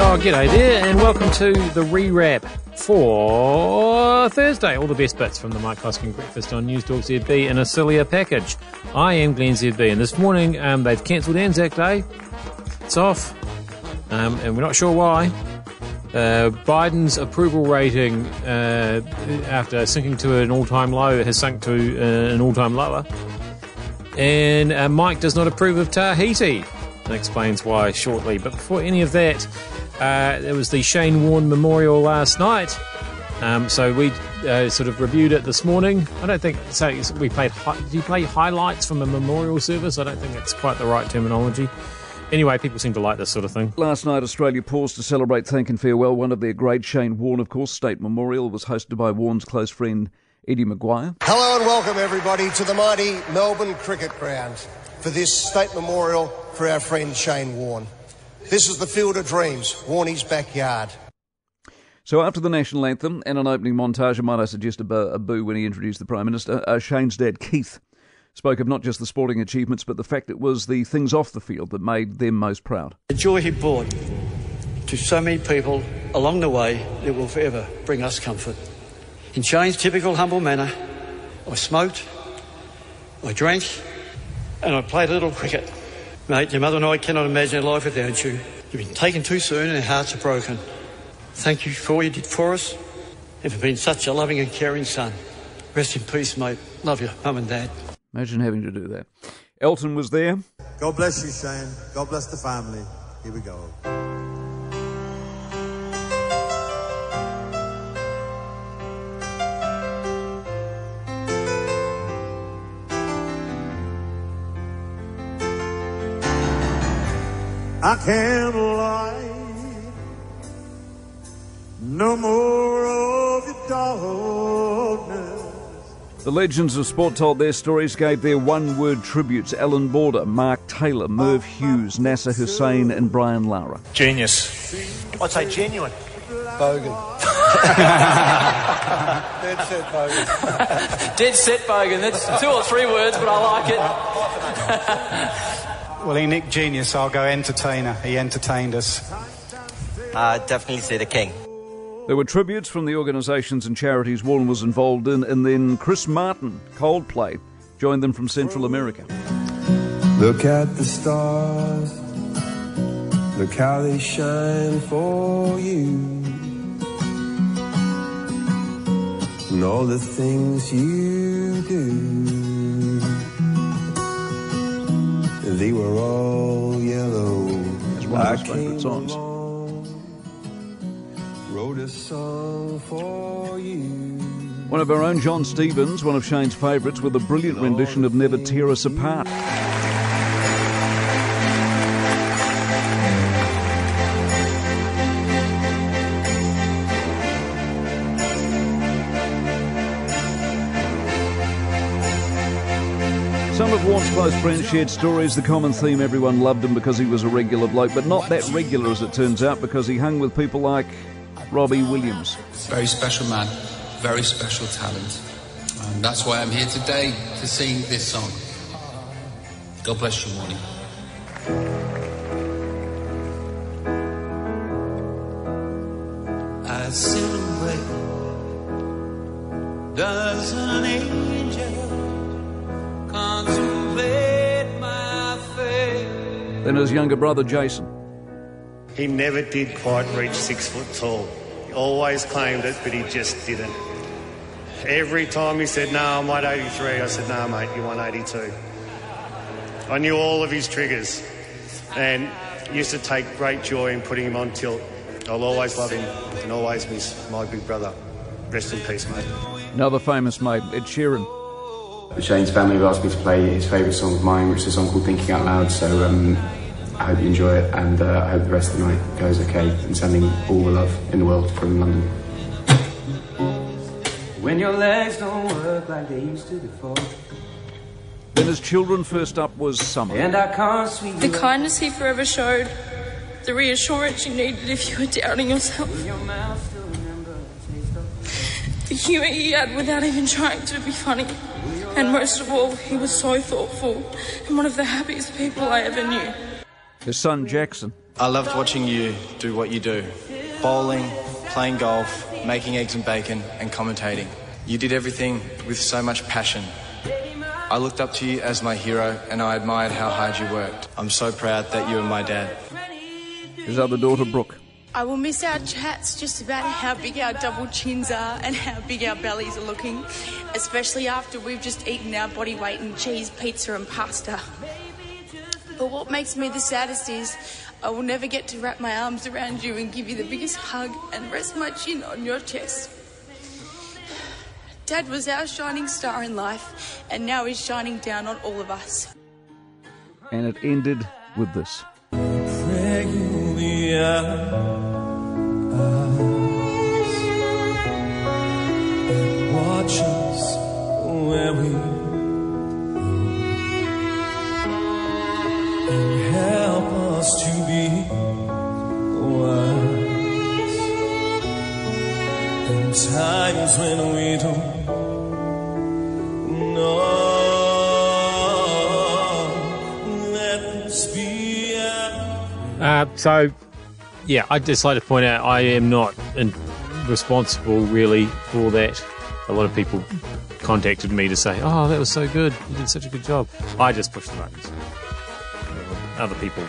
Oh, g'day there, and welcome to the rewrap for Thursday. All the best bits from the Mike Hosking Breakfast on News Talk ZB in a sillier package. I am Glenn ZB, and this morning um, they've cancelled Anzac Day. It's off, um, and we're not sure why. Uh, Biden's approval rating, uh, after sinking to an all-time low, has sunk to uh, an all-time lower. And uh, Mike does not approve of Tahiti, and explains why shortly. But before any of that, uh, there was the Shane Warne Memorial last night. Um, so we uh, sort of reviewed it this morning. I don't think so. We played. Hi- Did you play highlights from a memorial service? I don't think that's quite the right terminology. Anyway, people seem to like this sort of thing. Last night, Australia paused to celebrate Thank and Farewell, one of their great Shane Warne, of course. State Memorial was hosted by Warne's close friend Eddie McGuire. Hello and welcome everybody to the mighty Melbourne Cricket Ground for this state memorial for our friend Shane Warne. This is the Field of Dreams, Warney's backyard. So after the national anthem and an opening montage, and might I suggest a, bo- a boo when he introduced the Prime Minister, uh, Shane's dad, Keith, spoke of not just the sporting achievements, but the fact it was the things off the field that made them most proud. The joy he brought to so many people along the way that will forever bring us comfort. In Shane's typical humble manner, I smoked, I drank, and I played a little cricket. Mate, your mother and I cannot imagine a life without you. You've been taken too soon and our hearts are broken. Thank you for all you did for us and for being such a loving and caring son. Rest in peace, mate. Love you, mum and dad. Imagine having to do that. Elton was there. God bless you, Shane. God bless the family. Here we go. I can't lie. No more of your darkness. The legends of sport told their stories, gave their one word tributes Allan Border, Mark Taylor, Merv Hughes, Nasser Hussain, and Brian Lara. Genius. I'd say genuine. Bogan. Dead set Bogan. Dead set Bogan. That's two or three words, but I like it. Well, he nicked genius. I'll go entertainer. He entertained us. Uh, definitely say the king. There were tributes from the organisations and charities Warne was involved in, and then Chris Martin, Coldplay, joined them from Central America. Look at the stars. Look how they shine for you. And all the things you do. They were all yellow. It's one of his favourite songs. wrote a song for you. One of our own Jon Stevens, one of Shane's favourites, with a brilliant rendition of Never Tear Us Apart. Close friends shared stories. The common theme everyone loved him because he was a regular bloke, but not that regular as it turns out because he hung with people like Robbie Williams. Very special man, very special talent. And that's why I'm here today to sing this song. God bless you, Warnie. I sit away. Does an fate? Then his younger brother Jason. He never did quite reach six foot tall. He always claimed it, but he just didn't. Every time he said, No, I'm 183, I said, No, mate, you're 182. I knew all of his triggers and used to take great joy in putting him on tilt. I'll always love him and always miss my big brother. Rest in peace, mate. Another famous mate, Ed Sheeran. Shane's family have asked me to play his favourite song of mine, which is a song called Thinking Out Loud. So um, I hope you enjoy it, and uh, I hope the rest of the night goes okay. And sending all the love in the world from London. When your legs don't work like they used to before. Then his children first up was Summer. And I can't sweep The kindness he forever showed, the reassurance you needed if you were doubting yourself, the humour he had without even trying to be funny, and most of all, he was so thoughtful and one of the happiest people I ever knew. His son Jackson. I loved watching you do what you do bowling, playing golf, making eggs and bacon, and commentating. You did everything with so much passion. I looked up to you as my hero and I admired how hard you worked. I'm so proud that you are my dad. His other daughter, Brooke. I will miss our chats just about how big our double chins are and how big our bellies are looking, especially after we've just eaten our body weight in cheese, pizza, and pasta. But what makes me the saddest is I will never get to wrap my arms around you and give you the biggest hug and rest my chin on your chest. Dad was our shining star in life, and now he's shining down on all of us. And it ended with this. Pray you the eyes and watch Uh, so, yeah, I'd just like to point out I am not in, responsible really for that. A lot of people contacted me to say, "Oh, that was so good! You did such a good job." I just pushed the buttons. Other people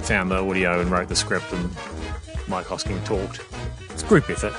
found the audio and wrote the script, and Mike Hosking talked. It's group effort.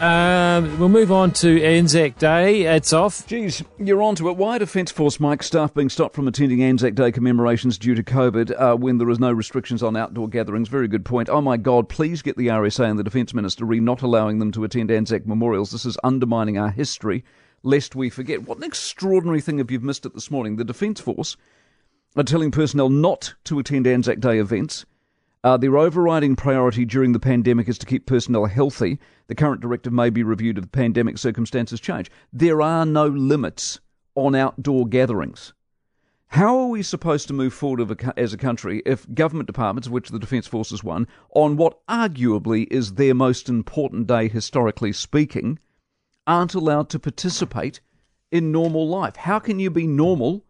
Um, we'll move on to Anzac Day. It's off. Geez, you're on to it. Why Defence Force Mike staff being stopped from attending Anzac Day commemorations due to COVID uh, when there is no restrictions on outdoor gatherings? Very good point. Oh my God, please get the RSA and the Defence Minister re not allowing them to attend Anzac memorials. This is undermining our history, lest we forget. What an extraordinary thing if you've missed it this morning? The Defence Force are telling personnel not to attend Anzac Day events. Uh, their overriding priority during the pandemic is to keep personnel healthy. The current directive may be reviewed if the pandemic circumstances change. There are no limits on outdoor gatherings. How are we supposed to move forward as a country if government departments, which the Defence Force is one, on what arguably is their most important day historically speaking, aren't allowed to participate in normal life? How can you be normal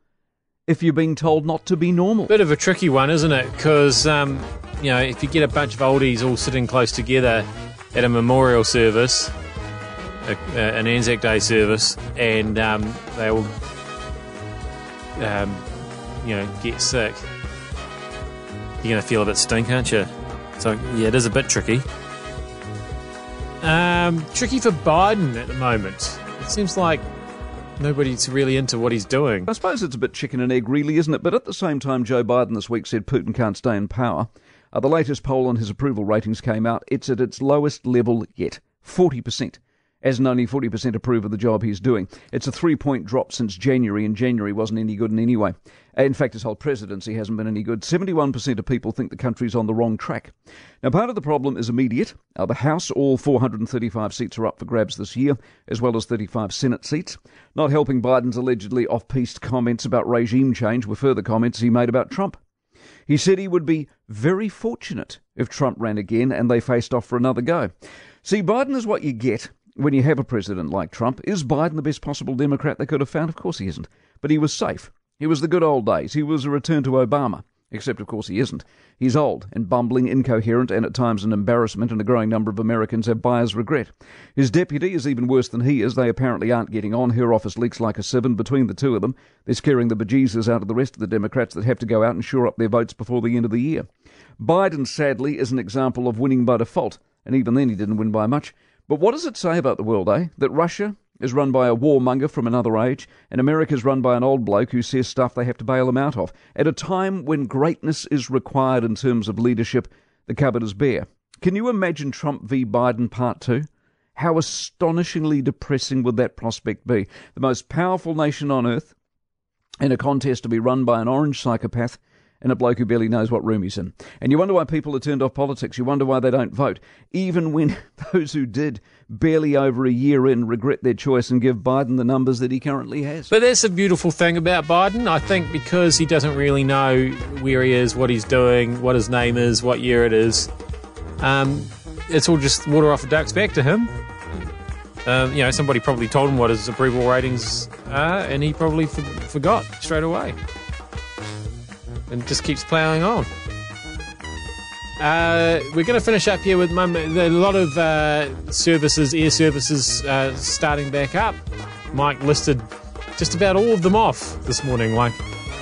if you're being told not to be normal? Bit of a tricky one, isn't it? Because um, you know, if you get a bunch of oldies all sitting close together at a memorial service, a, a, an Anzac Day service, and um, they all, um, you know, get sick, you're going to feel a bit stink, aren't you? So yeah, it is a bit tricky. Um, tricky for Biden at the moment. It seems like nobody's really into what he's doing. I suppose it's a bit chicken and egg, really, isn't it? But at the same time, Joe Biden this week said Putin can't stay in power. Uh, the latest poll on his approval ratings came out. It's at its lowest level yet 40%, as and only 40% approve of the job he's doing. It's a three point drop since January, and January wasn't any good in any way. In fact, his whole presidency hasn't been any good. 71% of people think the country's on the wrong track. Now, part of the problem is immediate. Uh, the House, all 435 seats are up for grabs this year, as well as 35 Senate seats. Not helping Biden's allegedly off piste comments about regime change were further comments he made about Trump. He said he would be very fortunate if Trump ran again and they faced off for another go. See, Biden is what you get when you have a president like Trump. Is Biden the best possible Democrat they could have found? Of course he isn't. But he was safe. He was the good old days. He was a return to Obama. Except, of course, he isn't. He's old and bumbling, incoherent, and at times an embarrassment, and a growing number of Americans have buyer's regret. His deputy is even worse than he is. They apparently aren't getting on. Her office leaks like a sieve, between the two of them, they're scaring the bejesus out of the rest of the Democrats that have to go out and shore up their votes before the end of the year. Biden, sadly, is an example of winning by default, and even then he didn't win by much. But what does it say about the world, eh? That Russia is run by a warmonger from another age, and America's run by an old bloke who says stuff they have to bail him out of. At a time when greatness is required in terms of leadership, the cupboard is bare. Can you imagine Trump v. Biden Part 2? How astonishingly depressing would that prospect be? The most powerful nation on earth in a contest to be run by an orange psychopath and a bloke who barely knows what room he's in. And you wonder why people are turned off politics. You wonder why they don't vote. Even when those who did barely over a year in regret their choice and give Biden the numbers that he currently has. But that's a beautiful thing about Biden. I think because he doesn't really know where he is, what he's doing, what his name is, what year it is. Um, it's all just water off a duck's back to him. Um, you know, somebody probably told him what his approval ratings are, and he probably for- forgot straight away. And just keeps ploughing on. Uh, we're going to finish up here with are a lot of uh, services, air services, uh, starting back up. Mike listed just about all of them off this morning, like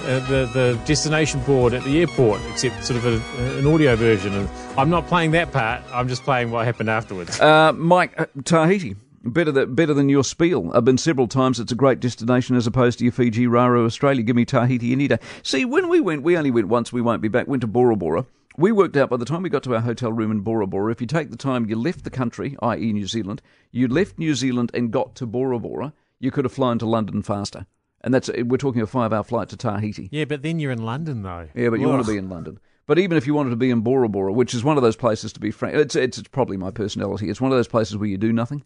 uh, the the destination board at the airport, except sort of a, an audio version. And I'm not playing that part. I'm just playing what happened afterwards. Uh, Mike, uh, Tahiti. Better than, better than your spiel. I've been several times. It's a great destination as opposed to your Fiji, Raro, Australia. Give me Tahiti any day. See, when we went, we only went once. We won't be back. Went to Bora Bora. We worked out by the time we got to our hotel room in Bora Bora, if you take the time you left the country, i.e. New Zealand, you left New Zealand and got to Bora Bora, you could have flown to London faster. And that's eh, we're talking a five-hour flight to Tahiti. Yeah, but then you're in London, though. Yeah, but you Ugh. want to be in London. But even if you wanted to be in Bora Bora, which is one of those places to be frank, it's, it's it's probably my personality. It's one of those places where you do nothing,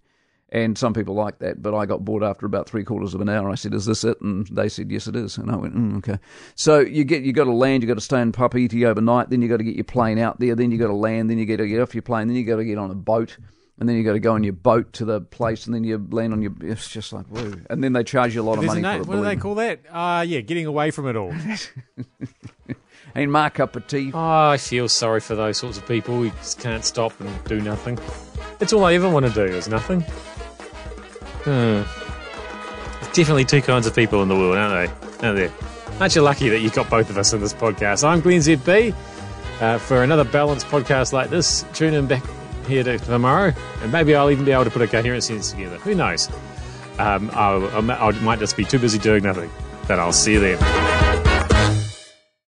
and some people like that. But I got bored after about three quarters of an hour. I said, "Is this it?" And they said, "Yes, it is." And I went, mm, "Okay." So you get you got to land, you got to stay in Papeete overnight, then you got to get your plane out there, then you got to land, then you got to get off your plane, then you got to get on a boat. And then you got to go on your boat to the place, and then you land on your. It's just like woo. And then they charge you a lot of There's money name- for it. what do they call that? Uh, yeah, getting away from it all. And my cup of tea. Oh, I feel sorry for those sorts of people who just can't stop and do nothing. It's all I ever want to do is nothing. Hmm. There's definitely two kinds of people in the world, aren't they? Aren't there? Aren't you lucky that you've got both of us in this podcast? I'm Glenn ZB. Uh, for another balanced podcast like this, tune in back here to tomorrow, and maybe I'll even be able to put a coherent sentence together. Who knows? Um, I, I might just be too busy doing nothing. Then I'll see you then.